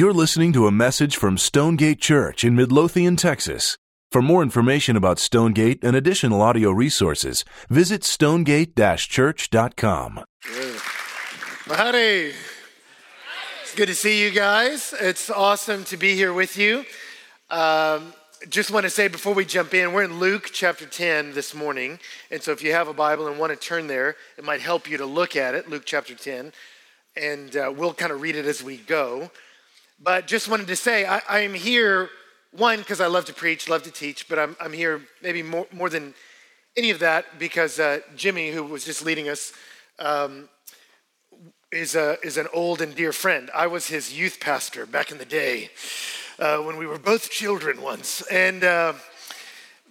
You're listening to a message from Stonegate Church in Midlothian, Texas. For more information about Stonegate and additional audio resources, visit stonegate-church.com. Howdy. It's good to see you guys. It's awesome to be here with you. Um, just want to say before we jump in, we're in Luke chapter 10 this morning. And so if you have a Bible and want to turn there, it might help you to look at it, Luke chapter 10. And uh, we'll kind of read it as we go. But just wanted to say, I, I am here, one, because I love to preach, love to teach, but I'm, I'm here maybe more, more than any of that because uh, Jimmy, who was just leading us, um, is, a, is an old and dear friend. I was his youth pastor back in the day uh, when we were both children once. And, uh,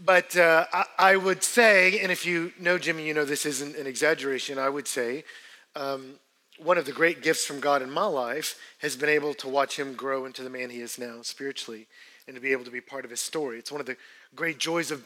but uh, I, I, would say, and if you know Jimmy, you know this isn't an exaggeration, I would say, um, one of the great gifts from God in my life has been able to watch him grow into the man he is now spiritually and to be able to be part of his story. It's one of the great joys of,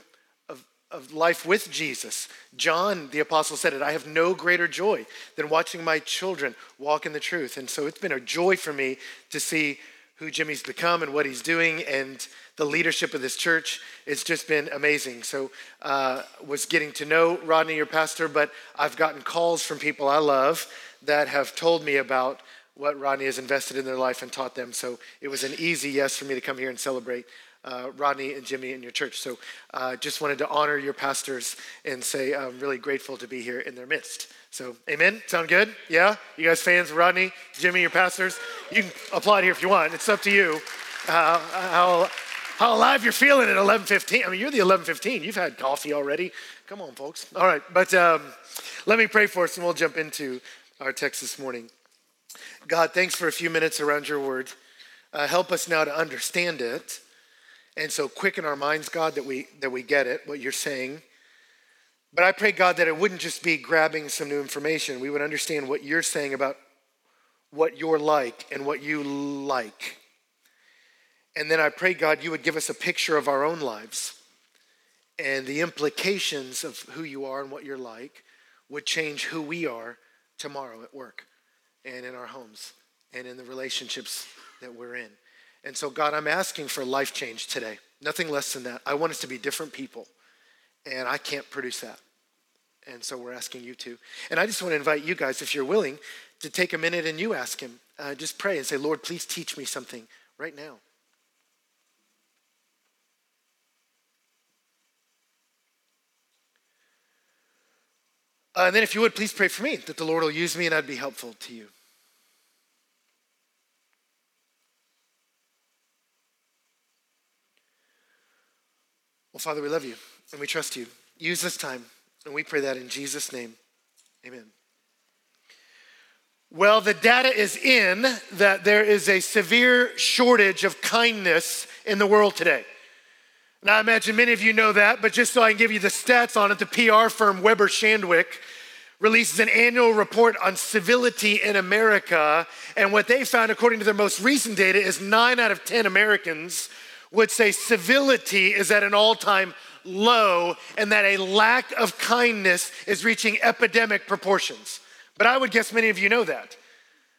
of, of life with Jesus. John, the apostle, said it I have no greater joy than watching my children walk in the truth. And so it's been a joy for me to see who Jimmy's become and what he's doing and the leadership of this church. It's just been amazing. So, uh, was getting to know Rodney, your pastor, but I've gotten calls from people I love that have told me about what Rodney has invested in their life and taught them. So it was an easy yes for me to come here and celebrate uh, Rodney and Jimmy and your church. So uh, just wanted to honor your pastors and say I'm really grateful to be here in their midst. So, amen. Sound good? Yeah? You guys fans of Rodney, Jimmy, your pastors? You can applaud here if you want. It's up to you uh, how, how alive you're feeling at 11:15. I mean, you're the 11:15. You've had coffee already. Come on, folks. All right, but um, let me pray for us, and we'll jump into our text this morning. God, thanks for a few minutes around your word. Uh, help us now to understand it. And so quicken our minds, God, that we, that we get it, what you're saying. But I pray, God, that it wouldn't just be grabbing some new information. We would understand what you're saying about what you're like and what you like. And then I pray, God, you would give us a picture of our own lives and the implications of who you are and what you're like would change who we are tomorrow at work and in our homes and in the relationships that we're in. And so, God, I'm asking for life change today. Nothing less than that. I want us to be different people, and I can't produce that. And so, we're asking you to. And I just want to invite you guys, if you're willing, to take a minute and you ask Him. Uh, just pray and say, Lord, please teach me something right now. Uh, and then, if you would, please pray for me that the Lord will use me and I'd be helpful to you. Well, Father, we love you and we trust you. Use this time, and we pray that in Jesus' name. Amen. Well, the data is in that there is a severe shortage of kindness in the world today. Now, I imagine many of you know that, but just so I can give you the stats on it, the PR firm Weber Shandwick releases an annual report on civility in America. And what they found, according to their most recent data, is nine out of 10 Americans would say civility is at an all time low and that a lack of kindness is reaching epidemic proportions. But I would guess many of you know that.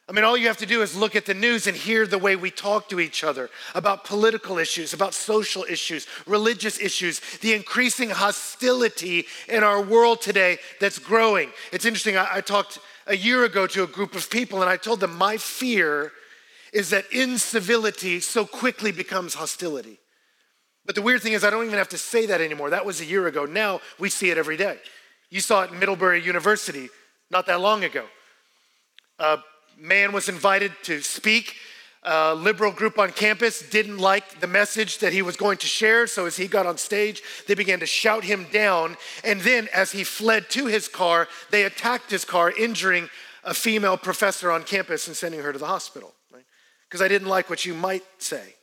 I mean, all you have to do is look at the news and hear the way we talk to each other about political issues, about social issues, religious issues, the increasing hostility in our world today that's growing. It's interesting, I, I talked a year ago to a group of people and I told them my fear is that incivility so quickly becomes hostility. But the weird thing is, I don't even have to say that anymore. That was a year ago. Now we see it every day. You saw it in Middlebury University not that long ago. Uh, man was invited to speak. A liberal group on campus didn't like the message that he was going to share, so as he got on stage, they began to shout him down. And then, as he fled to his car, they attacked his car, injuring a female professor on campus and sending her to the hospital, Because right? I didn't like what you might say.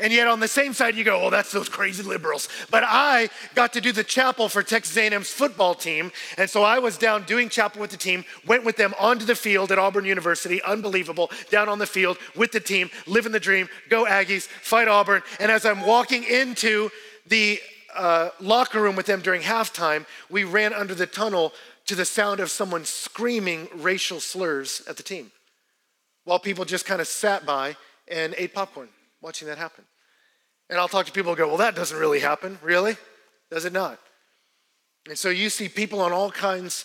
And yet on the same side, you go, oh, that's those crazy liberals. But I got to do the chapel for Texas A&M's football team. And so I was down doing chapel with the team, went with them onto the field at Auburn University, unbelievable, down on the field with the team, living the dream, go Aggies, fight Auburn. And as I'm walking into the uh, locker room with them during halftime, we ran under the tunnel to the sound of someone screaming racial slurs at the team while people just kind of sat by and ate popcorn watching that happen. And I'll talk to people and go, well, that doesn't really happen. Really? Does it not? And so you see people on all kinds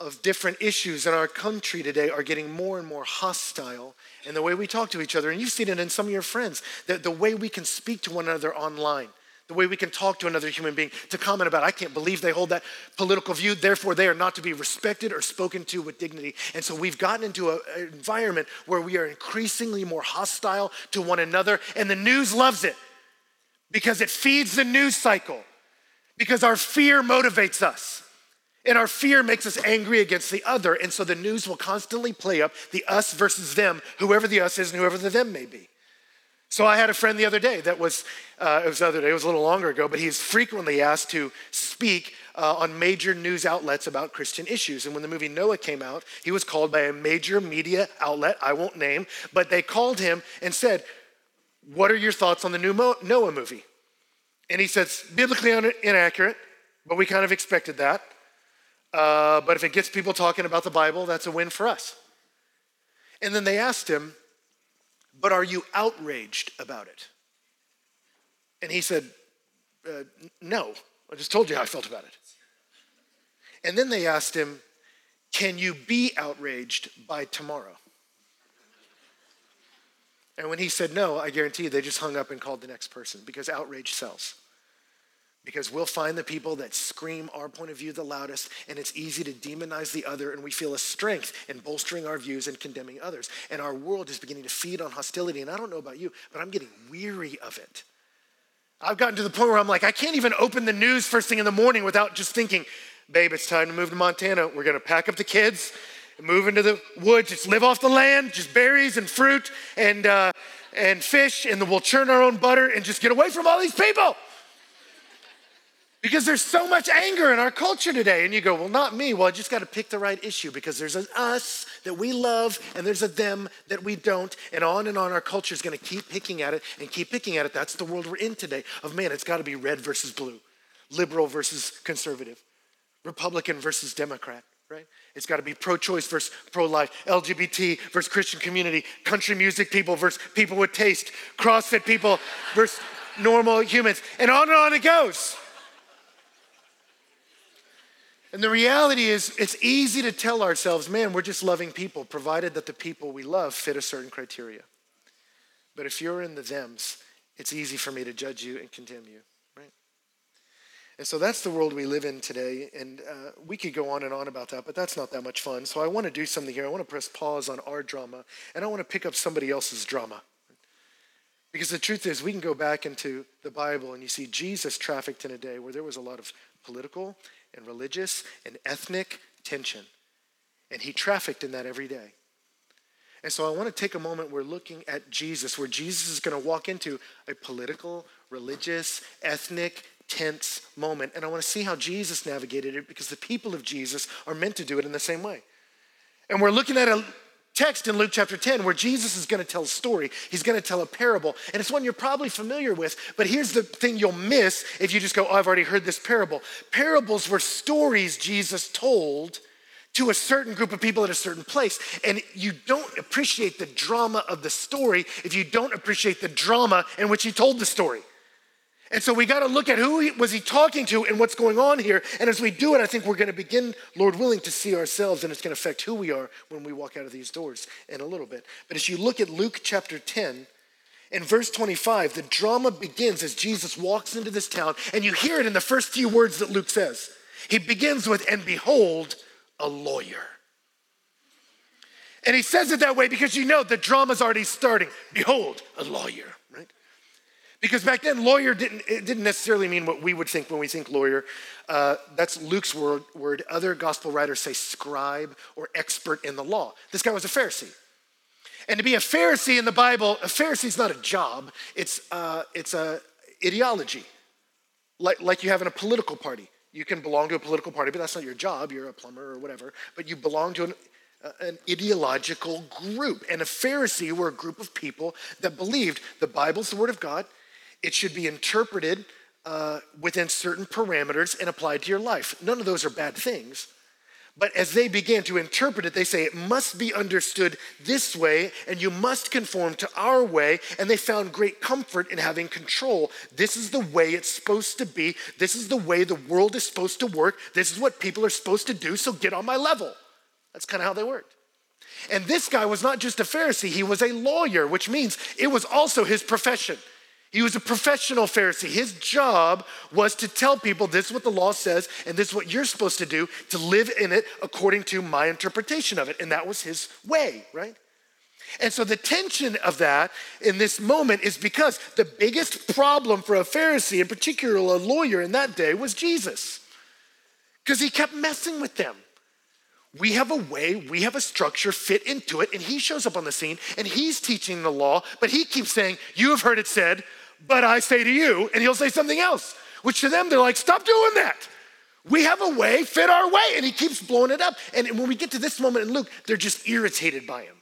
of different issues in our country today are getting more and more hostile in the way we talk to each other. And you've seen it in some of your friends, the, the way we can speak to one another online, the way we can talk to another human being, to comment about, I can't believe they hold that political view, therefore they are not to be respected or spoken to with dignity. And so we've gotten into an environment where we are increasingly more hostile to one another, and the news loves it because it feeds the news cycle, because our fear motivates us. And our fear makes us angry against the other. And so the news will constantly play up the us versus them, whoever the us is and whoever the them may be. So I had a friend the other day that was, uh, it was the other day, it was a little longer ago, but he's frequently asked to speak uh, on major news outlets about Christian issues. And when the movie Noah came out, he was called by a major media outlet, I won't name, but they called him and said, What are your thoughts on the new Mo- Noah movie? And he says, biblically inaccurate, but we kind of expected that. Uh, but if it gets people talking about the Bible, that's a win for us. And then they asked him, But are you outraged about it? And he said, uh, No, I just told you how I felt about it. And then they asked him, Can you be outraged by tomorrow? And when he said no, I guarantee you they just hung up and called the next person because outrage sells because we'll find the people that scream our point of view the loudest, and it's easy to demonize the other, and we feel a strength in bolstering our views and condemning others. And our world is beginning to feed on hostility. And I don't know about you, but I'm getting weary of it. I've gotten to the point where I'm like, I can't even open the news first thing in the morning without just thinking, babe, it's time to move to Montana. We're gonna pack up the kids, move into the woods, just live off the land, just berries and fruit and, uh, and fish, and we'll churn our own butter and just get away from all these people. Because there's so much anger in our culture today. And you go, well, not me. Well, I just got to pick the right issue because there's an us that we love and there's a them that we don't. And on and on, our culture is going to keep picking at it and keep picking at it. That's the world we're in today of man, it's got to be red versus blue, liberal versus conservative, Republican versus Democrat, right? It's got to be pro choice versus pro life, LGBT versus Christian community, country music people versus people with taste, CrossFit people versus normal humans. And on and on it goes. And the reality is, it's easy to tell ourselves, man, we're just loving people, provided that the people we love fit a certain criteria. But if you're in the thems, it's easy for me to judge you and condemn you, right? And so that's the world we live in today. And uh, we could go on and on about that, but that's not that much fun. So I want to do something here. I want to press pause on our drama, and I want to pick up somebody else's drama. Because the truth is, we can go back into the Bible and you see Jesus trafficked in a day where there was a lot of political and religious and ethnic tension. And he trafficked in that every day. And so I want to take a moment, we're looking at Jesus, where Jesus is going to walk into a political, religious, ethnic, tense moment. And I want to see how Jesus navigated it because the people of Jesus are meant to do it in the same way. And we're looking at a text in Luke chapter 10 where Jesus is going to tell a story. He's going to tell a parable. And it's one you're probably familiar with. But here's the thing you'll miss if you just go, oh, I've already heard this parable. Parables were stories Jesus told to a certain group of people at a certain place. And you don't appreciate the drama of the story if you don't appreciate the drama in which he told the story. And so we got to look at who he, was he talking to and what's going on here. And as we do it, I think we're going to begin, Lord willing, to see ourselves, and it's going to affect who we are when we walk out of these doors in a little bit. But as you look at Luke chapter 10, in verse 25, the drama begins as Jesus walks into this town, and you hear it in the first few words that Luke says. He begins with, and behold, a lawyer. And he says it that way because you know the drama's already starting. Behold, a lawyer. Because back then, lawyer didn't, it didn't necessarily mean what we would think when we think lawyer. Uh, that's Luke's word, word. Other gospel writers say scribe or expert in the law. This guy was a Pharisee. And to be a Pharisee in the Bible, a Pharisee is not a job, it's, uh, it's a ideology, like, like you have in a political party. You can belong to a political party, but that's not your job. You're a plumber or whatever. But you belong to an, uh, an ideological group. And a Pharisee were a group of people that believed the Bible's the Word of God, it should be interpreted uh, within certain parameters and applied to your life. None of those are bad things. But as they began to interpret it, they say it must be understood this way, and you must conform to our way. And they found great comfort in having control. This is the way it's supposed to be. This is the way the world is supposed to work. This is what people are supposed to do, so get on my level. That's kind of how they worked. And this guy was not just a Pharisee, he was a lawyer, which means it was also his profession. He was a professional Pharisee. His job was to tell people this is what the law says and this is what you're supposed to do to live in it according to my interpretation of it. And that was his way, right? And so the tension of that in this moment is because the biggest problem for a Pharisee, in particular a lawyer in that day, was Jesus. Because he kept messing with them. We have a way, we have a structure fit into it, and he shows up on the scene and he's teaching the law, but he keeps saying, You have heard it said, but I say to you, and he'll say something else, which to them, they're like, stop doing that. We have a way, fit our way. And he keeps blowing it up. And when we get to this moment in Luke, they're just irritated by him.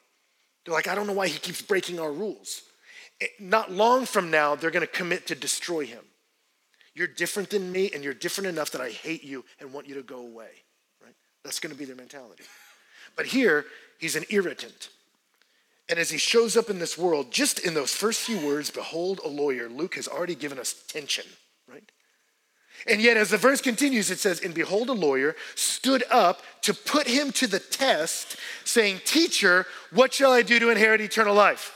They're like, I don't know why he keeps breaking our rules. Not long from now, they're going to commit to destroy him. You're different than me, and you're different enough that I hate you and want you to go away. That's going to be their mentality. But here, he's an irritant. And as he shows up in this world, just in those first few words, behold a lawyer, Luke has already given us tension, right? And yet, as the verse continues, it says, And behold, a lawyer stood up to put him to the test, saying, Teacher, what shall I do to inherit eternal life?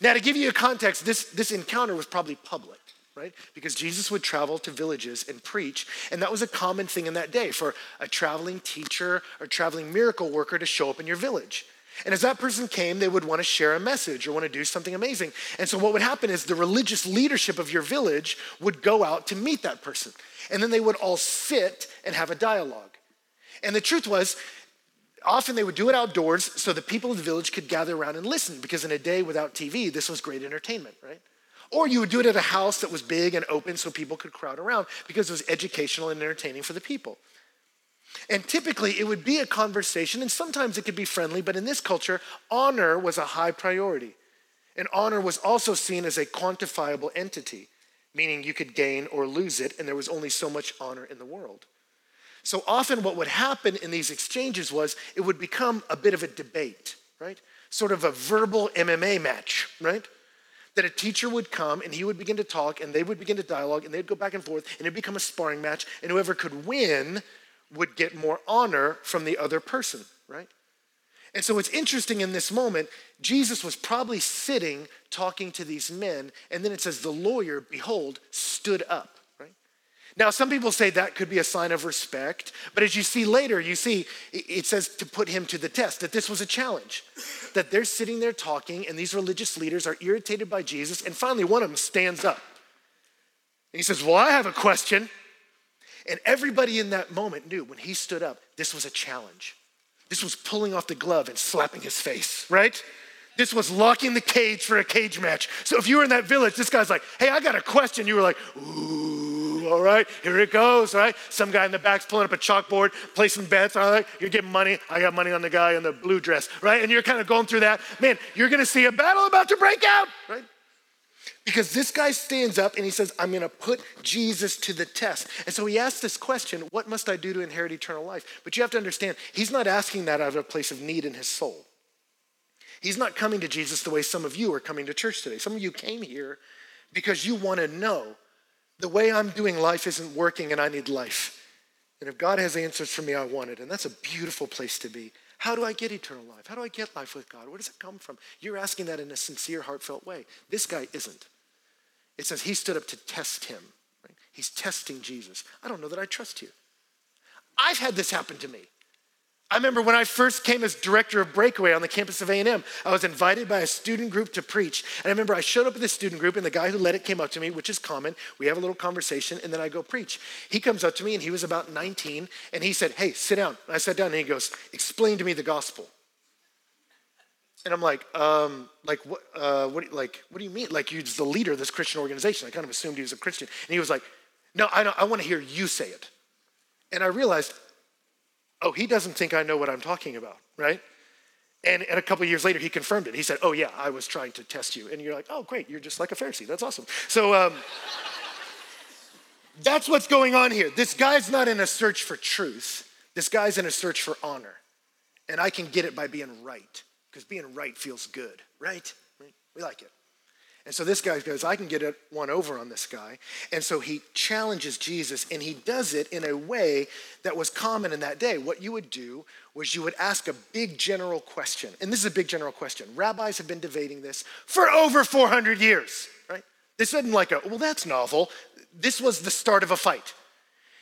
Now, to give you a context, this, this encounter was probably public, right? Because Jesus would travel to villages and preach, and that was a common thing in that day for a traveling teacher or traveling miracle worker to show up in your village. And as that person came, they would want to share a message or want to do something amazing. And so what would happen is the religious leadership of your village would go out to meet that person. And then they would all sit and have a dialogue. And the truth was, often they would do it outdoors so the people of the village could gather around and listen because in a day without TV, this was great entertainment, right? Or you would do it at a house that was big and open so people could crowd around because it was educational and entertaining for the people. And typically it would be a conversation, and sometimes it could be friendly, but in this culture, honor was a high priority. And honor was also seen as a quantifiable entity, meaning you could gain or lose it, and there was only so much honor in the world. So often, what would happen in these exchanges was it would become a bit of a debate, right? Sort of a verbal MMA match, right? That a teacher would come and he would begin to talk, and they would begin to dialogue, and they'd go back and forth, and it'd become a sparring match, and whoever could win would get more honor from the other person, right? And so it's interesting in this moment, Jesus was probably sitting talking to these men, and then it says, the lawyer, behold, stood up? Now, some people say that could be a sign of respect, but as you see later, you see it says to put him to the test, that this was a challenge. That they're sitting there talking, and these religious leaders are irritated by Jesus, and finally one of them stands up. And he says, Well, I have a question. And everybody in that moment knew when he stood up, this was a challenge. This was pulling off the glove and slapping his face, right? This was locking the cage for a cage match. So if you were in that village, this guy's like, hey, I got a question. You were like, ooh, all right, here it goes, all right? Some guy in the back's pulling up a chalkboard, placing bets, all right? You're getting money. I got money on the guy in the blue dress, right? And you're kind of going through that. Man, you're gonna see a battle about to break out, right? Because this guy stands up and he says, I'm going to put Jesus to the test. And so he asks this question What must I do to inherit eternal life? But you have to understand, he's not asking that out of a place of need in his soul. He's not coming to Jesus the way some of you are coming to church today. Some of you came here because you want to know the way I'm doing life isn't working and I need life. And if God has answers for me, I want it. And that's a beautiful place to be. How do I get eternal life? How do I get life with God? Where does it come from? You're asking that in a sincere, heartfelt way. This guy isn't. It says he stood up to test him. Right? He's testing Jesus. I don't know that I trust you. I've had this happen to me. I remember when I first came as director of Breakaway on the campus of A&M, I was invited by a student group to preach. And I remember I showed up at the student group and the guy who led it came up to me, which is common. We have a little conversation and then I go preach. He comes up to me and he was about 19 and he said, hey, sit down. And I sat down and he goes, explain to me the gospel. And I'm like, um, like what, uh, what, like, what do you mean? Like, you're the leader of this Christian organization. I kind of assumed he was a Christian. And he was like, no, I, I want to hear you say it. And I realized, oh, he doesn't think I know what I'm talking about, right? And, and a couple years later, he confirmed it. He said, oh, yeah, I was trying to test you. And you're like, oh, great, you're just like a Pharisee. That's awesome. So um, that's what's going on here. This guy's not in a search for truth. This guy's in a search for honor, and I can get it by being right, because being right feels good, right? We like it. And so this guy goes, I can get one over on this guy. And so he challenges Jesus, and he does it in a way that was common in that day. What you would do was you would ask a big general question. And this is a big general question. Rabbis have been debating this for over 400 years, right? This isn't like a, well, that's novel. This was the start of a fight.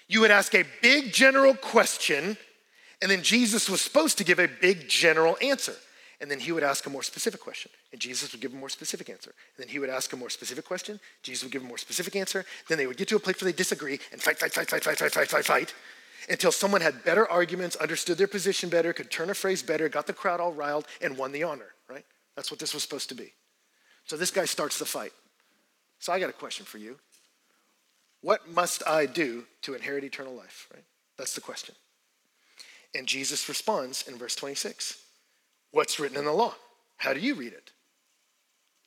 You would ask a big general question, and then Jesus was supposed to give a big general answer. And then he would ask a more specific question, and Jesus would give a more specific answer. And then he would ask a more specific question, Jesus would give a more specific answer. Then they would get to a place where they disagree and fight, fight, fight, fight, fight, fight, fight, fight, fight, until someone had better arguments, understood their position better, could turn a phrase better, got the crowd all riled, and won the honor, right? That's what this was supposed to be. So this guy starts the fight. So I got a question for you. What must I do to inherit eternal life, right? That's the question. And Jesus responds in verse 26. What's written in the law? How do you read it?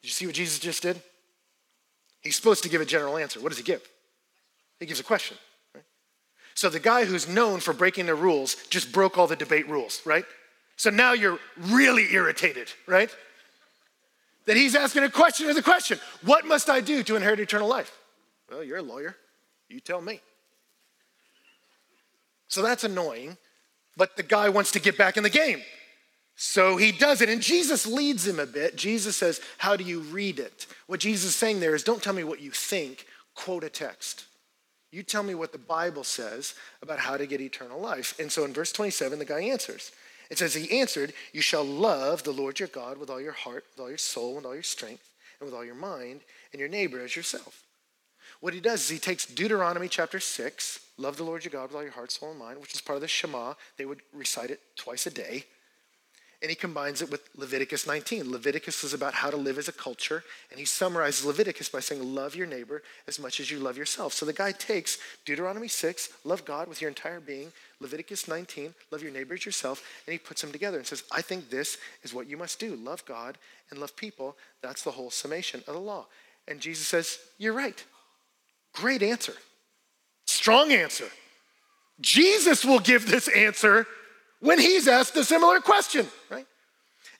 Did you see what Jesus just did? He's supposed to give a general answer. What does he give? He gives a question. So the guy who's known for breaking the rules just broke all the debate rules, right? So now you're really irritated, right? That he's asking a question as a question. What must I do to inherit eternal life? Well, you're a lawyer. You tell me. So that's annoying, but the guy wants to get back in the game. So he does it, and Jesus leads him a bit. Jesus says, How do you read it? What Jesus is saying there is, Don't tell me what you think, quote a text. You tell me what the Bible says about how to get eternal life. And so in verse 27, the guy answers. It says, He answered, You shall love the Lord your God with all your heart, with all your soul, and all your strength, and with all your mind, and your neighbor as yourself. What he does is he takes Deuteronomy chapter 6, love the Lord your God with all your heart, soul, and mind, which is part of the Shema. They would recite it twice a day and he combines it with Leviticus 19. Leviticus is about how to live as a culture, and he summarizes Leviticus by saying, Love your neighbor as much as you love yourself. So the guy takes Deuteronomy 6, love God with your entire being, Leviticus 19, love your neighbor as yourself, and he puts them together and says, I think this is what you must do love God and love people. That's the whole summation of the law. And Jesus says, You're right. Great answer. Strong answer. Jesus will give this answer when he's asked a similar question, right?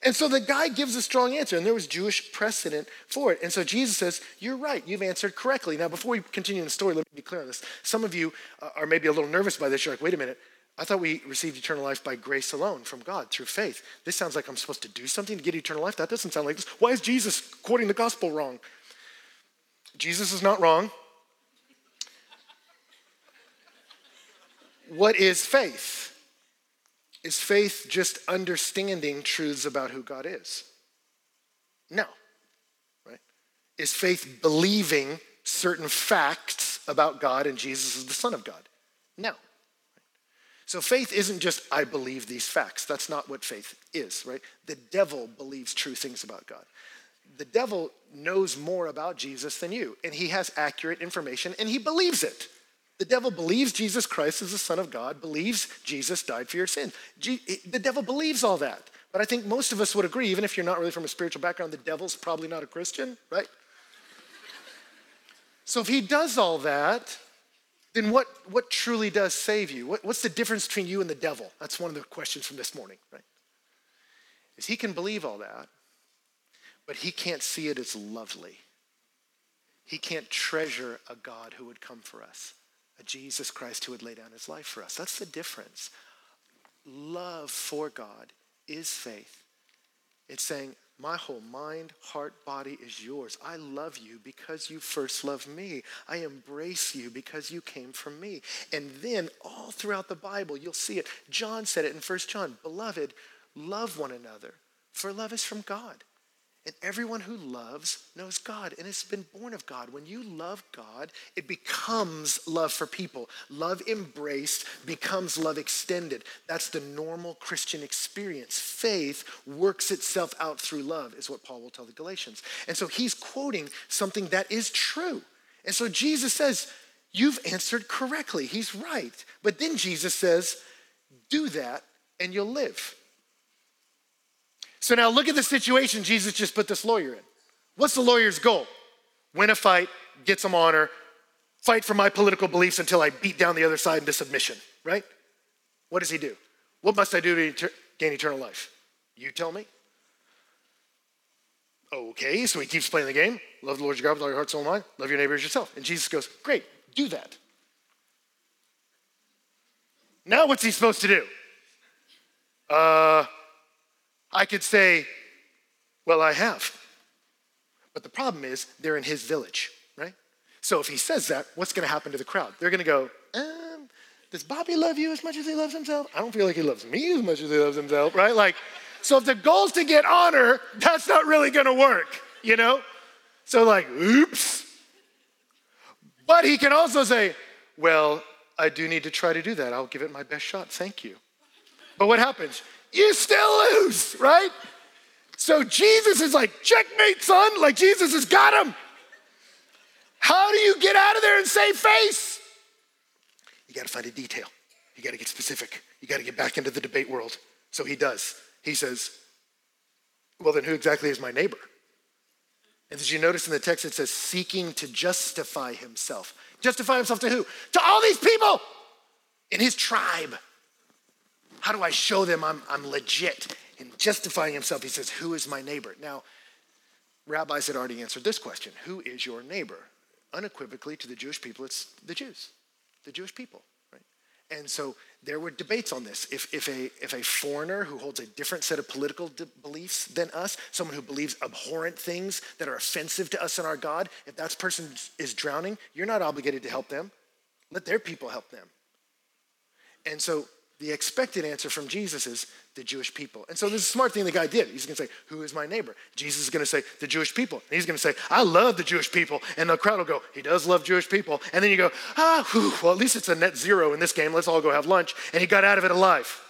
And so the guy gives a strong answer, and there was Jewish precedent for it. And so Jesus says, You're right, you've answered correctly. Now, before we continue in the story, let me be clear on this. Some of you uh, are maybe a little nervous by this. You're like, Wait a minute, I thought we received eternal life by grace alone from God through faith. This sounds like I'm supposed to do something to get eternal life. That doesn't sound like this. Why is Jesus quoting the gospel wrong? Jesus is not wrong. What is faith? Is faith just understanding truths about who God is? No. Right? Is faith believing certain facts about God and Jesus is the Son of God? No. So faith isn't just, I believe these facts. That's not what faith is, right? The devil believes true things about God. The devil knows more about Jesus than you, and he has accurate information and he believes it. The devil believes Jesus Christ is the Son of God, believes Jesus died for your sin. The devil believes all that. But I think most of us would agree, even if you're not really from a spiritual background, the devil's probably not a Christian, right? so if he does all that, then what, what truly does save you? What, what's the difference between you and the devil? That's one of the questions from this morning, right? Is he can believe all that, but he can't see it as lovely. He can't treasure a God who would come for us a Jesus Christ who would lay down his life for us. That's the difference. Love for God is faith. It's saying, my whole mind, heart, body is yours. I love you because you first loved me. I embrace you because you came from me. And then all throughout the Bible, you'll see it. John said it in 1 John Beloved, love one another, for love is from God. And everyone who loves knows God and has been born of God. When you love God, it becomes love for people. Love embraced becomes love extended. That's the normal Christian experience. Faith works itself out through love, is what Paul will tell the Galatians. And so he's quoting something that is true. And so Jesus says, You've answered correctly. He's right. But then Jesus says, Do that and you'll live. So now look at the situation Jesus just put this lawyer in. What's the lawyer's goal? Win a fight, get some honor, fight for my political beliefs until I beat down the other side into submission, right? What does he do? What must I do to gain eternal life? You tell me. Okay, so he keeps playing the game. Love the Lord your God with all your heart, soul, and mind. Love your neighbor as yourself. And Jesus goes, Great, do that. Now what's he supposed to do? Uh, I could say, Well, I have. But the problem is, they're in his village, right? So if he says that, what's going to happen to the crowd? They're going to go, um, Does Bobby love you as much as he loves himself? I don't feel like he loves me as much as he loves himself, right? Like, so if the goal's to get honor, that's not really going to work, you know? So, like, oops. But he can also say, Well, I do need to try to do that. I'll give it my best shot. Thank you. But what happens? You still lose, right? So Jesus is like, checkmate, son. Like Jesus has got him. How do you get out of there and save face? You got to find a detail. You got to get specific. You got to get back into the debate world. So he does. He says, Well, then who exactly is my neighbor? And did you notice in the text it says, seeking to justify himself. Justify himself to who? To all these people in his tribe. How do I show them I'm, I'm legit? In justifying himself, he says, Who is my neighbor? Now, rabbis had already answered this question Who is your neighbor? Unequivocally, to the Jewish people, it's the Jews, the Jewish people, right? And so there were debates on this. If, if, a, if a foreigner who holds a different set of political de- beliefs than us, someone who believes abhorrent things that are offensive to us and our God, if that person is drowning, you're not obligated to help them. Let their people help them. And so the expected answer from Jesus is the Jewish people. And so this is a smart thing the guy did. He's going to say, Who is my neighbor? Jesus is going to say, The Jewish people. And he's going to say, I love the Jewish people. And the crowd will go, He does love Jewish people. And then you go, Ah, whew, well, at least it's a net zero in this game. Let's all go have lunch. And he got out of it alive.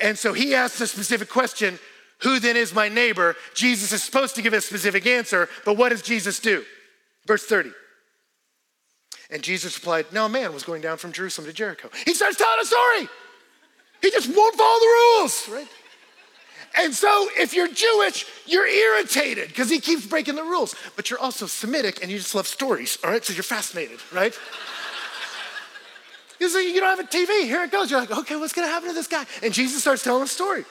And so he asked a specific question Who then is my neighbor? Jesus is supposed to give a specific answer, but what does Jesus do? Verse 30. And Jesus replied, Now a man was going down from Jerusalem to Jericho. He starts telling a story. He just won't follow the rules, right? And so if you're Jewish, you're irritated because he keeps breaking the rules. But you're also Semitic and you just love stories, all right? So you're fascinated, right? He's like, you don't have a TV. Here it goes. You're like, okay, what's going to happen to this guy? And Jesus starts telling a story.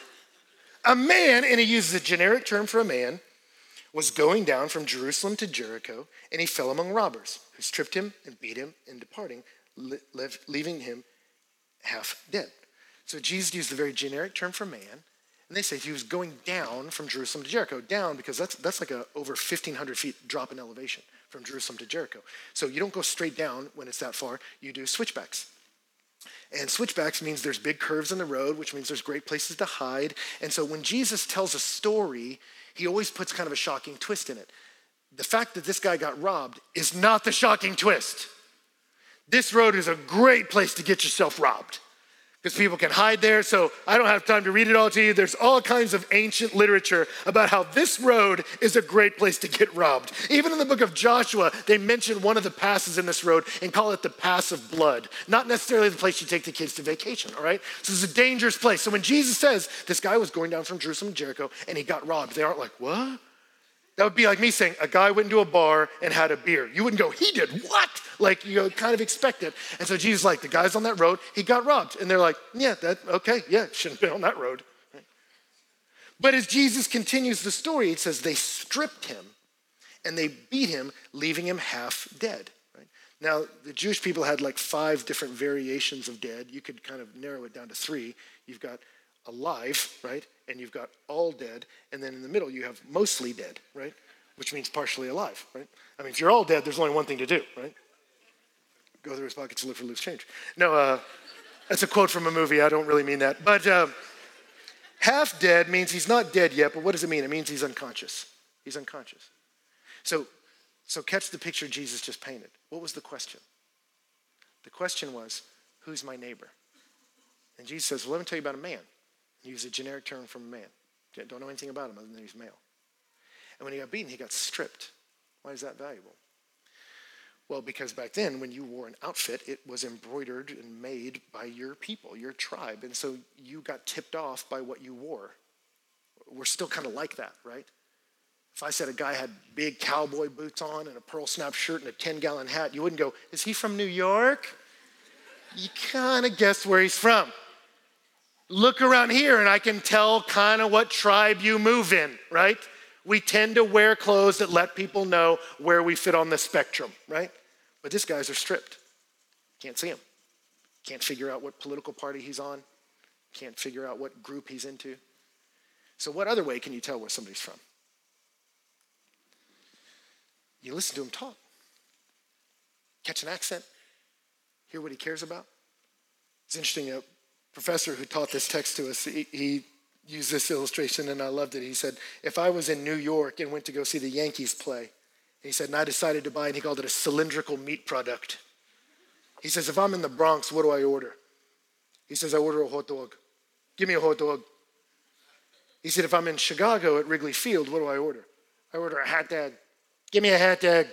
A man, and he uses a generic term for a man, was going down from Jerusalem to Jericho, and he fell among robbers, who stripped him and beat him, and departing, leaving him half dead. So Jesus used a very generic term for man, and they say he was going down from Jerusalem to Jericho. Down because that's, that's like a over 1,500 feet drop in elevation from Jerusalem to Jericho. So you don't go straight down when it's that far, you do switchbacks. And switchbacks means there's big curves in the road, which means there's great places to hide. And so when Jesus tells a story, he always puts kind of a shocking twist in it. The fact that this guy got robbed is not the shocking twist. This road is a great place to get yourself robbed because people can hide there. So I don't have time to read it all to you. There's all kinds of ancient literature about how this road is a great place to get robbed. Even in the book of Joshua, they mention one of the passes in this road and call it the Pass of Blood. Not necessarily the place you take the kids to vacation, all right? So it's a dangerous place. So when Jesus says this guy was going down from Jerusalem to Jericho and he got robbed, they aren't like, what? That would be like me saying a guy went into a bar and had a beer. You wouldn't go, he did what? Like you kind of expect it. And so Jesus, like, the guy's on that road, he got robbed. And they're like, yeah, that okay, yeah, shouldn't have been on that road. But as Jesus continues the story, it says they stripped him and they beat him, leaving him half dead. Right? Now, the Jewish people had like five different variations of dead. You could kind of narrow it down to three. You've got alive, right? And you've got all dead. And then in the middle, you have mostly dead, right? Which means partially alive, right? I mean, if you're all dead, there's only one thing to do, right? Go through his pockets and look for loose change. No, uh, that's a quote from a movie. I don't really mean that. But uh, half dead means he's not dead yet, but what does it mean? It means he's unconscious. He's unconscious. So, so catch the picture Jesus just painted. What was the question? The question was, who's my neighbor? And Jesus says, well, let me tell you about a man. Use a generic term from a man. Don't know anything about him other than he's male. And when he got beaten, he got stripped. Why is that valuable? Well, because back then, when you wore an outfit, it was embroidered and made by your people, your tribe. And so you got tipped off by what you wore. We're still kind of like that, right? If I said a guy had big cowboy boots on and a pearl snap shirt and a 10 gallon hat, you wouldn't go, Is he from New York? You kind of guess where he's from, Look around here and I can tell kind of what tribe you move in, right? We tend to wear clothes that let people know where we fit on the spectrum, right? But these guys are stripped. Can't see him. Can't figure out what political party he's on. Can't figure out what group he's into. So, what other way can you tell where somebody's from? You listen to him talk, catch an accent, hear what he cares about. It's interesting, a professor who taught this text to us, he, he used this illustration and I loved it. He said, If I was in New York and went to go see the Yankees play, he said, and I decided to buy, and he called it a cylindrical meat product. He says, if I'm in the Bronx, what do I order? He says, I order a hot dog. Give me a hot dog. He said, if I'm in Chicago at Wrigley Field, what do I order? I order a hot dog. Give me a hot dog.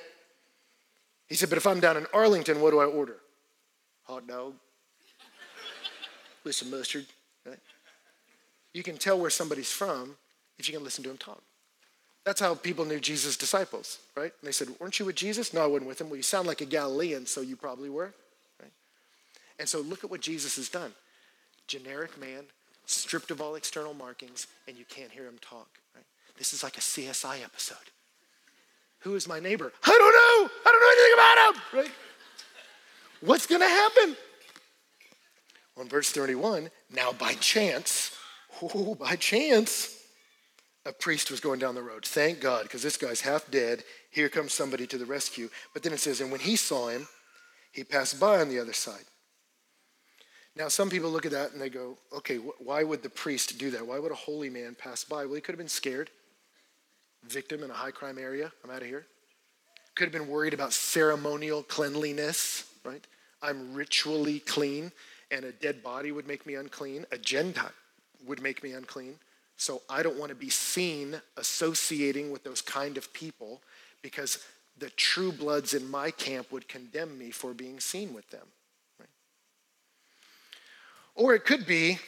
He said, but if I'm down in Arlington, what do I order? Hot dog with some mustard. Right? You can tell where somebody's from if you can listen to him talk. That's how people knew Jesus' disciples, right? And they said, Weren't you with Jesus? No, I wasn't with him. Well, you sound like a Galilean, so you probably were, right? And so look at what Jesus has done. Generic man, stripped of all external markings, and you can't hear him talk, right? This is like a CSI episode. Who is my neighbor? I don't know. I don't know anything about him, right? What's going to happen? On verse 31, now by chance, oh, by chance, a priest was going down the road. Thank God, because this guy's half dead. Here comes somebody to the rescue. But then it says, and when he saw him, he passed by on the other side. Now, some people look at that and they go, okay, wh- why would the priest do that? Why would a holy man pass by? Well, he could have been scared. Victim in a high crime area. I'm out of here. Could have been worried about ceremonial cleanliness, right? I'm ritually clean, and a dead body would make me unclean. A Gentile would make me unclean. So I don't want to be seen associating with those kind of people because the true bloods in my camp would condemn me for being seen with them. Right? Or it could be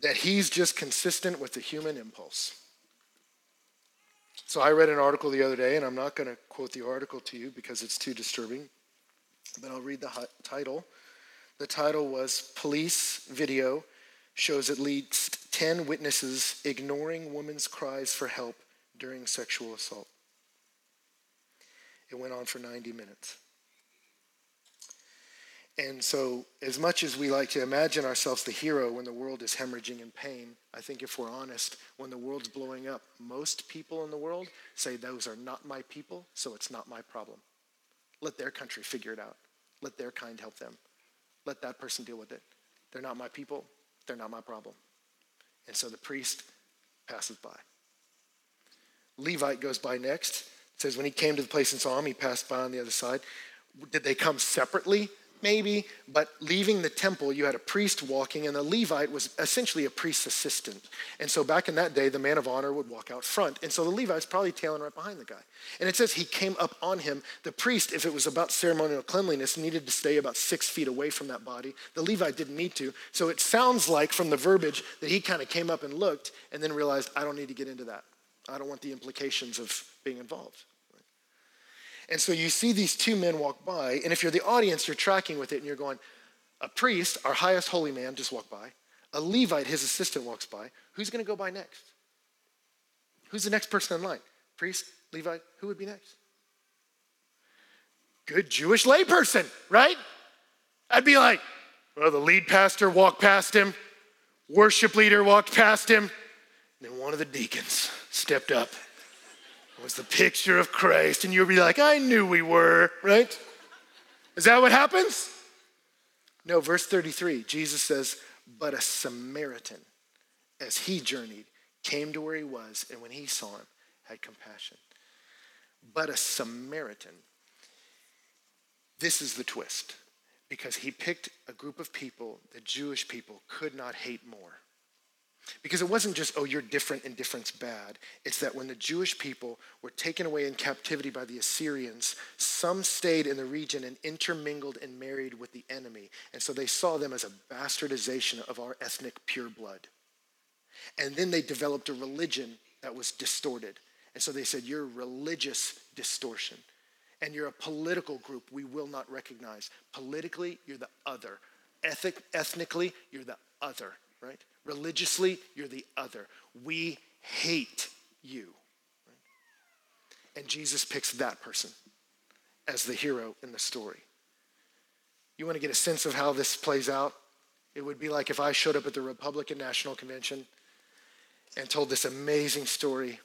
that he's just consistent with the human impulse. So I read an article the other day, and I'm not going to quote the article to you because it's too disturbing, but I'll read the title. The title was Police Video Shows at least 10 witnesses ignoring women's cries for help during sexual assault. It went on for 90 minutes. And so, as much as we like to imagine ourselves the hero when the world is hemorrhaging in pain, I think if we're honest, when the world's blowing up, most people in the world say, Those are not my people, so it's not my problem. Let their country figure it out. Let their kind help them. Let that person deal with it. They're not my people, they're not my problem. And so the priest passes by. Levite goes by next. It says when he came to the place and saw him, he passed by on the other side. Did they come separately? Maybe, but leaving the temple, you had a priest walking, and the Levite was essentially a priest's assistant. And so back in that day, the man of honor would walk out front. And so the Levite's probably tailing right behind the guy. And it says he came up on him. The priest, if it was about ceremonial cleanliness, needed to stay about six feet away from that body. The Levite didn't need to. So it sounds like from the verbiage that he kind of came up and looked and then realized, I don't need to get into that. I don't want the implications of being involved. And so you see these two men walk by, and if you're the audience, you're tracking with it and you're going, a priest, our highest holy man, just walked by. A Levite, his assistant, walks by. Who's going to go by next? Who's the next person in line? Priest, Levite, who would be next? Good Jewish layperson, right? I'd be like, well, the lead pastor walked past him, worship leader walked past him, and then one of the deacons stepped up was the picture of Christ, and you'll be like, I knew we were, right? Is that what happens? No, verse 33, Jesus says, But a Samaritan, as he journeyed, came to where he was, and when he saw him, had compassion. But a Samaritan, this is the twist, because he picked a group of people the Jewish people could not hate more. Because it wasn't just, oh, you're different and different's bad. It's that when the Jewish people were taken away in captivity by the Assyrians, some stayed in the region and intermingled and married with the enemy. And so they saw them as a bastardization of our ethnic pure blood. And then they developed a religion that was distorted. And so they said, you're religious distortion. And you're a political group we will not recognize. Politically, you're the other. Ethic, ethnically, you're the other right? Religiously, you're the other. We hate you. And Jesus picks that person as the hero in the story. You want to get a sense of how this plays out? It would be like if I showed up at the Republican National Convention and told this amazing story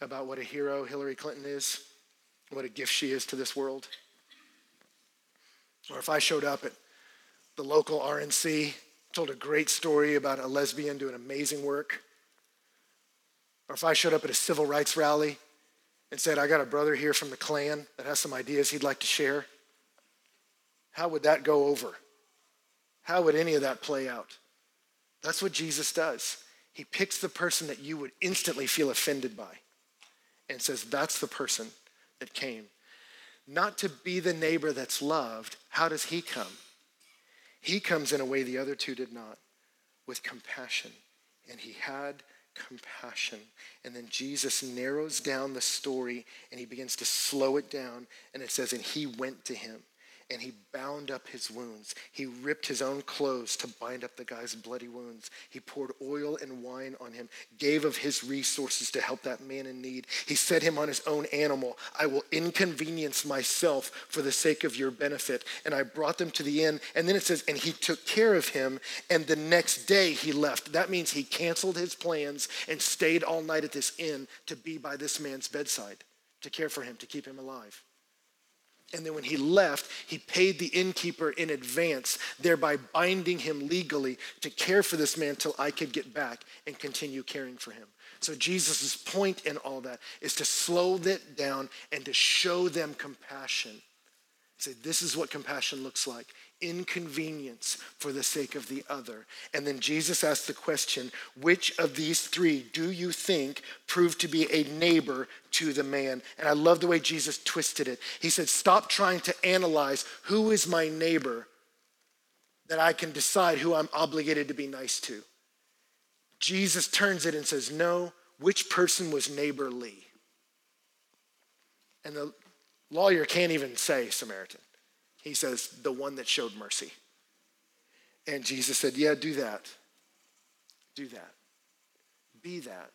about what a hero Hillary Clinton is, what a gift she is to this world. Or if I showed up at the local RNC, told a great story about a lesbian doing amazing work. Or if I showed up at a civil rights rally and said, I got a brother here from the Klan that has some ideas he'd like to share, how would that go over? How would any of that play out? That's what Jesus does. He picks the person that you would instantly feel offended by and says, That's the person that came. Not to be the neighbor that's loved. How does he come? He comes in a way the other two did not, with compassion. And he had compassion. And then Jesus narrows down the story and he begins to slow it down. And it says, And he went to him and he bound up his wounds. He ripped his own clothes to bind up the guy's bloody wounds. He poured oil and wine on him, gave of his resources to help that man in need. He set him on his own animal. I will inconvenience myself for the sake of your benefit. And I brought them to the inn. And then it says, and he took care of him. And the next day he left. That means he canceled his plans and stayed all night at this inn to be by this man's bedside, to care for him, to keep him alive. And then when he left, he paid the innkeeper in advance, thereby binding him legally to care for this man till I could get back and continue caring for him. So Jesus' point in all that is to slow that down and to show them compassion. Say, this is what compassion looks like inconvenience for the sake of the other. And then Jesus asked the question which of these three do you think proved to be a neighbor to the man? And I love the way Jesus twisted it. He said, Stop trying to analyze who is my neighbor that I can decide who I'm obligated to be nice to. Jesus turns it and says, No, which person was neighborly? And the lawyer can't even say Samaritan. He says, the one that showed mercy. And Jesus said, Yeah, do that. Do that. Be that.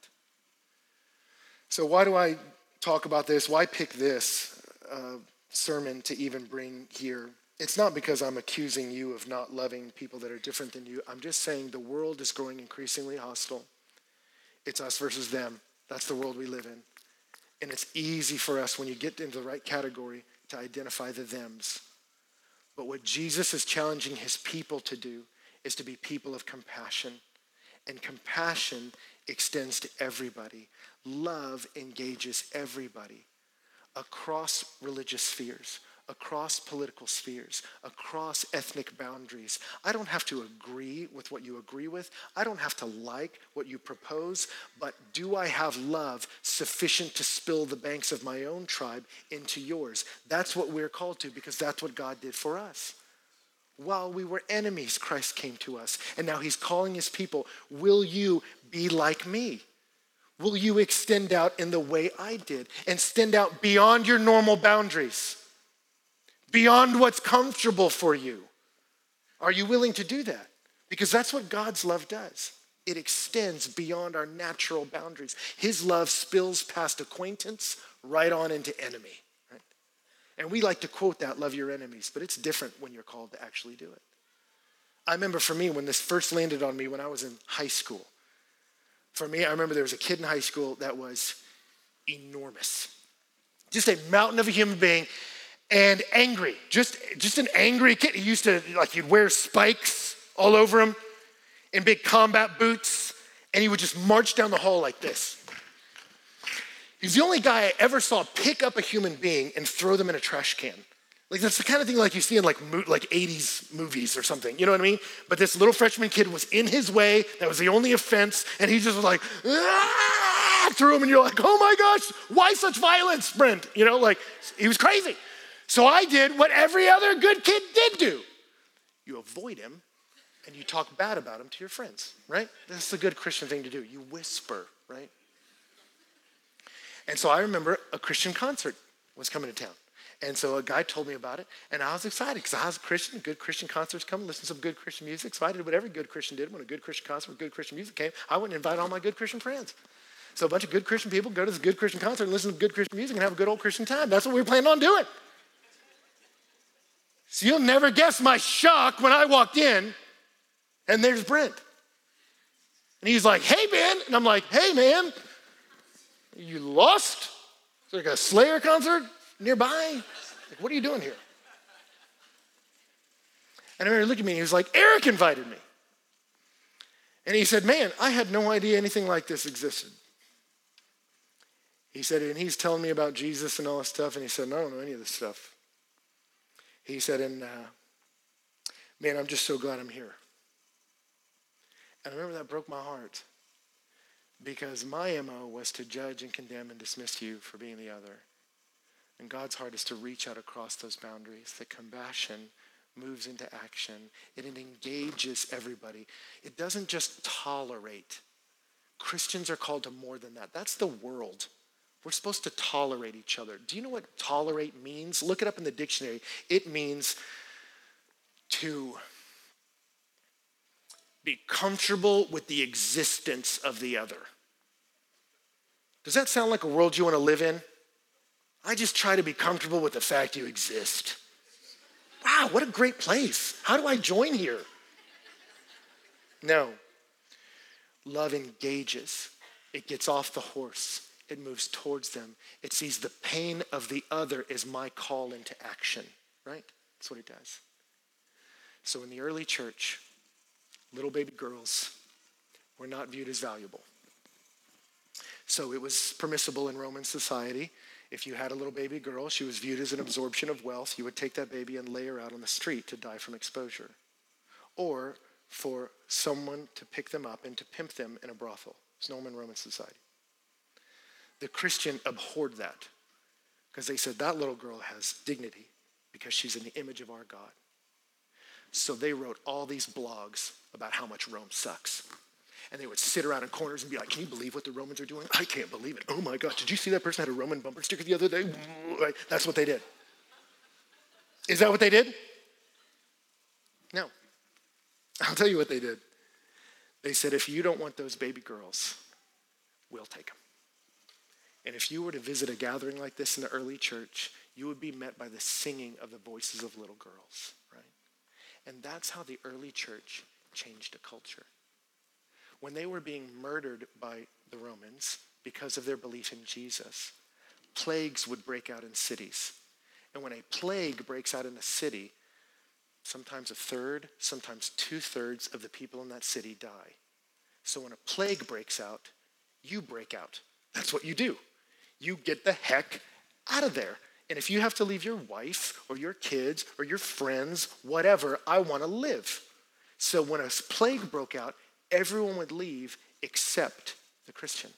So, why do I talk about this? Why pick this uh, sermon to even bring here? It's not because I'm accusing you of not loving people that are different than you. I'm just saying the world is growing increasingly hostile. It's us versus them. That's the world we live in. And it's easy for us when you get into the right category to identify the thems. But what Jesus is challenging his people to do is to be people of compassion. And compassion extends to everybody. Love engages everybody across religious spheres, across political spheres, across ethnic boundaries. I don't have to agree with what you agree with. I don't have to like what you propose, but do I have love sufficient to spill the banks of my own tribe into yours? That's what we're called to because that's what God did for us. While we were enemies, Christ came to us. And now he's calling his people, Will you be like me? Will you extend out in the way I did and extend out beyond your normal boundaries? Beyond what's comfortable for you. Are you willing to do that? Because that's what God's love does. It extends beyond our natural boundaries. His love spills past acquaintance right on into enemy. Right? And we like to quote that, love your enemies, but it's different when you're called to actually do it. I remember for me, when this first landed on me when I was in high school, for me, I remember there was a kid in high school that was enormous. Just a mountain of a human being and angry. Just, just an angry kid. He used to, like, he'd wear spikes all over him in big combat boots, and he would just march down the hall like this. He's the only guy I ever saw pick up a human being and throw them in a trash can. Like that's the kind of thing like you see in like like 80s movies or something. You know what I mean? But this little freshman kid was in his way. That was the only offense, and he just was like, ah! threw him, and you're like, oh my gosh, why such violence, Brent? You know, like he was crazy. So I did what every other good kid did do you avoid him and you talk bad about him to your friends, right? That's the good Christian thing to do. You whisper, right? And so I remember a Christian concert was coming to town. And so a guy told me about it, and I was excited because I was a Christian. Good Christian concerts come, listen to some good Christian music. So I did what every good Christian did when a good Christian concert with good Christian music came. I went and invited all my good Christian friends. So a bunch of good Christian people go to this good Christian concert and listen to good Christian music and have a good old Christian time. That's what we were planning on doing. So you'll never guess my shock when I walked in, and there's Brent. And he's like, hey, man. And I'm like, hey, man, you lost? Is there like a Slayer concert nearby? Like, what are you doing here? And I remember looking at me and he was like, Eric invited me. And he said, Man, I had no idea anything like this existed. He said, and he's telling me about Jesus and all this stuff. And he said, no, I don't know any of this stuff. He said, and uh, man, I'm just so glad I'm here. And I remember that broke my heart because my MO was to judge and condemn and dismiss you for being the other. And God's heart is to reach out across those boundaries. That compassion moves into action, it engages everybody. It doesn't just tolerate. Christians are called to more than that. That's the world. We're supposed to tolerate each other. Do you know what tolerate means? Look it up in the dictionary. It means to be comfortable with the existence of the other. Does that sound like a world you want to live in? I just try to be comfortable with the fact you exist. Wow, what a great place. How do I join here? No. Love engages, it gets off the horse, it moves towards them. It sees the pain of the other is my call into action, right? That's what it does. So in the early church, little baby girls were not viewed as valuable. So it was permissible in Roman society. If you had a little baby girl, she was viewed as an absorption of wealth. You would take that baby and lay her out on the street to die from exposure. Or for someone to pick them up and to pimp them in a brothel. It's normal in Roman society. The Christian abhorred that because they said that little girl has dignity because she's in the image of our God. So they wrote all these blogs about how much Rome sucks. And they would sit around in corners and be like, Can you believe what the Romans are doing? I can't believe it. Oh my gosh, did you see that person had a Roman bumper sticker the other day? That's what they did. Is that what they did? No. I'll tell you what they did. They said, If you don't want those baby girls, we'll take them. And if you were to visit a gathering like this in the early church, you would be met by the singing of the voices of little girls, right? And that's how the early church changed a culture. When they were being murdered by the Romans because of their belief in Jesus, plagues would break out in cities. And when a plague breaks out in a city, sometimes a third, sometimes two thirds of the people in that city die. So when a plague breaks out, you break out. That's what you do. You get the heck out of there. And if you have to leave your wife or your kids or your friends, whatever, I want to live. So when a plague broke out, everyone would leave except the Christian.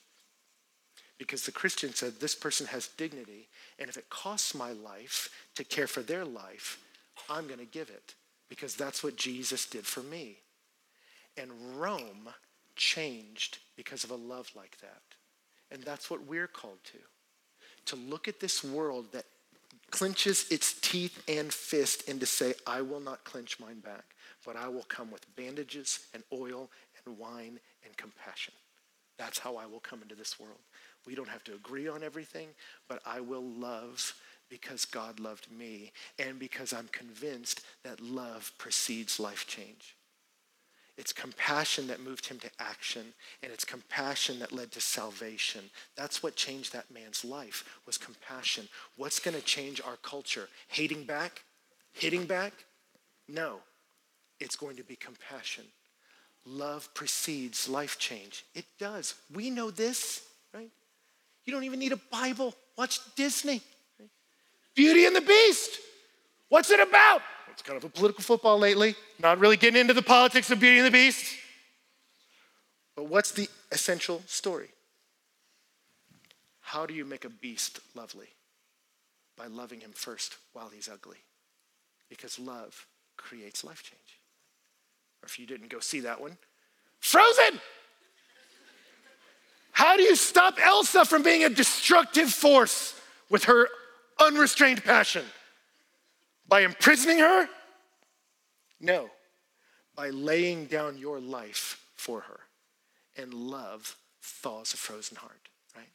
Because the Christian said, This person has dignity, and if it costs my life to care for their life, I'm going to give it because that's what Jesus did for me. And Rome changed because of a love like that. And that's what we're called to to look at this world that clenches its teeth and fist and to say, I will not clench mine back, but I will come with bandages and oil and wine and compassion. That's how I will come into this world. We don't have to agree on everything, but I will love because God loved me and because I'm convinced that love precedes life change. It's compassion that moved him to action, and it's compassion that led to salvation. That's what changed that man's life was compassion. What's going to change our culture? Hating back? Hitting back? No. It's going to be compassion. Love precedes life change. It does. We know this, right? You don't even need a Bible. Watch Disney. Right? Beauty and the Beast. What's it about? It's kind of a political football lately, not really getting into the politics of Beauty and the Beast. But what's the essential story? How do you make a beast lovely? By loving him first while he's ugly. Because love creates life change. Or if you didn't go see that one, Frozen! How do you stop Elsa from being a destructive force with her unrestrained passion? By imprisoning her? No, by laying down your life for her. And love thaws a frozen heart, right?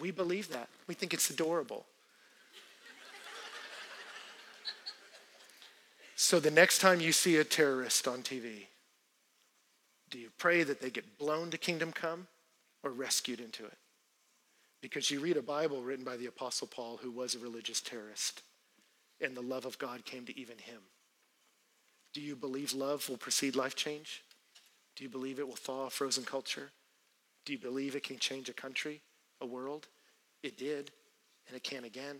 We believe that. We think it's adorable. so the next time you see a terrorist on TV, do you pray that they get blown to kingdom come or rescued into it? Because you read a Bible written by the Apostle Paul, who was a religious terrorist, and the love of God came to even him. Do you believe love will precede life change? Do you believe it will thaw a frozen culture? Do you believe it can change a country, a world? It did, and it can again.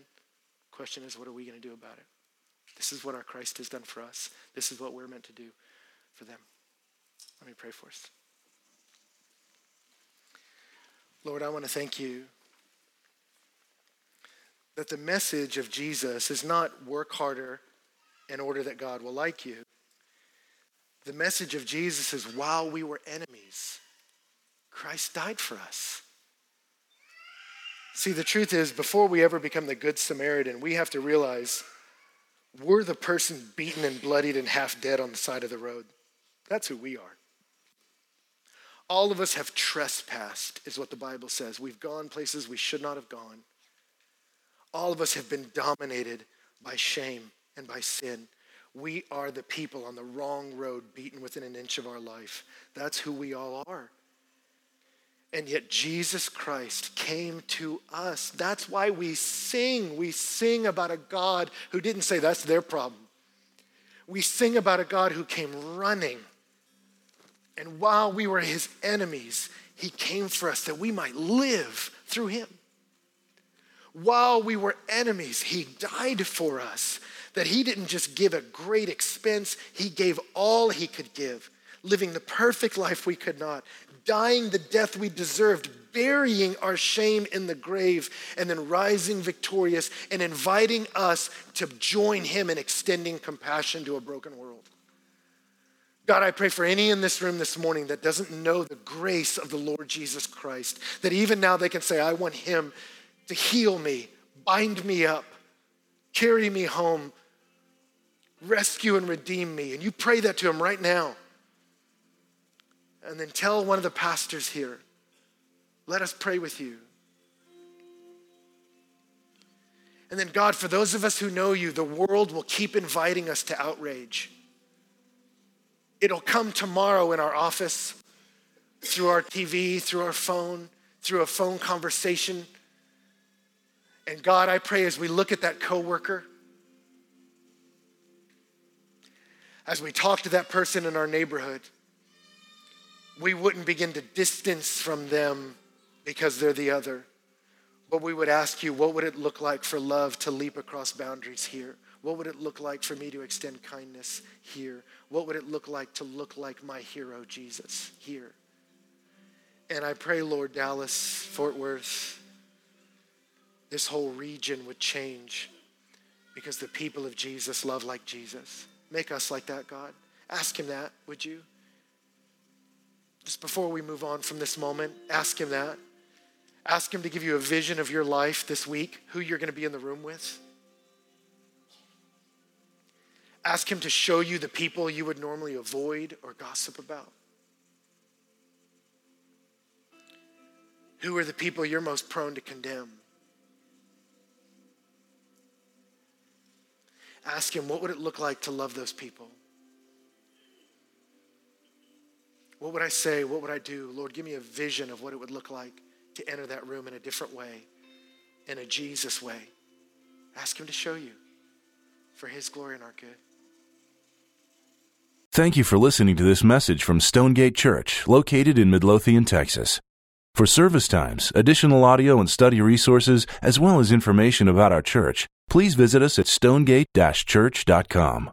Question is, what are we going to do about it? This is what our Christ has done for us. This is what we're meant to do for them. Let me pray for us. Lord, I want to thank you that the message of Jesus is not work harder in order that God will like you. The message of Jesus is while we were enemies, Christ died for us. See, the truth is, before we ever become the Good Samaritan, we have to realize we're the person beaten and bloodied and half dead on the side of the road. That's who we are. All of us have trespassed, is what the Bible says. We've gone places we should not have gone. All of us have been dominated by shame and by sin. We are the people on the wrong road, beaten within an inch of our life. That's who we all are. And yet Jesus Christ came to us. That's why we sing. We sing about a God who didn't say that's their problem. We sing about a God who came running. And while we were his enemies, he came for us that we might live through him. While we were enemies, he died for us that he didn't just give a great expense, he gave all he could give, living the perfect life we could not, dying the death we deserved, burying our shame in the grave, and then rising victorious and inviting us to join him in extending compassion to a broken world. God, I pray for any in this room this morning that doesn't know the grace of the Lord Jesus Christ, that even now they can say, I want him to heal me, bind me up, carry me home, rescue and redeem me. And you pray that to him right now. And then tell one of the pastors here, let us pray with you. And then, God, for those of us who know you, the world will keep inviting us to outrage. It'll come tomorrow in our office, through our TV, through our phone, through a phone conversation. And God, I pray as we look at that coworker, as we talk to that person in our neighborhood, we wouldn't begin to distance from them because they're the other. But we would ask you, what would it look like for love to leap across boundaries here? What would it look like for me to extend kindness here? What would it look like to look like my hero, Jesus, here? And I pray, Lord, Dallas, Fort Worth, this whole region would change because the people of Jesus love like Jesus. Make us like that, God. Ask Him that, would you? Just before we move on from this moment, ask Him that. Ask Him to give you a vision of your life this week, who you're going to be in the room with. Ask Him to show you the people you would normally avoid or gossip about. Who are the people you're most prone to condemn? Ask Him, what would it look like to love those people? What would I say? What would I do? Lord, give me a vision of what it would look like to enter that room in a different way, in a Jesus way. Ask Him to show you for His glory and our good. Thank you for listening to this message from Stonegate Church, located in Midlothian, Texas. For service times, additional audio and study resources, as well as information about our church, please visit us at stonegate-church.com.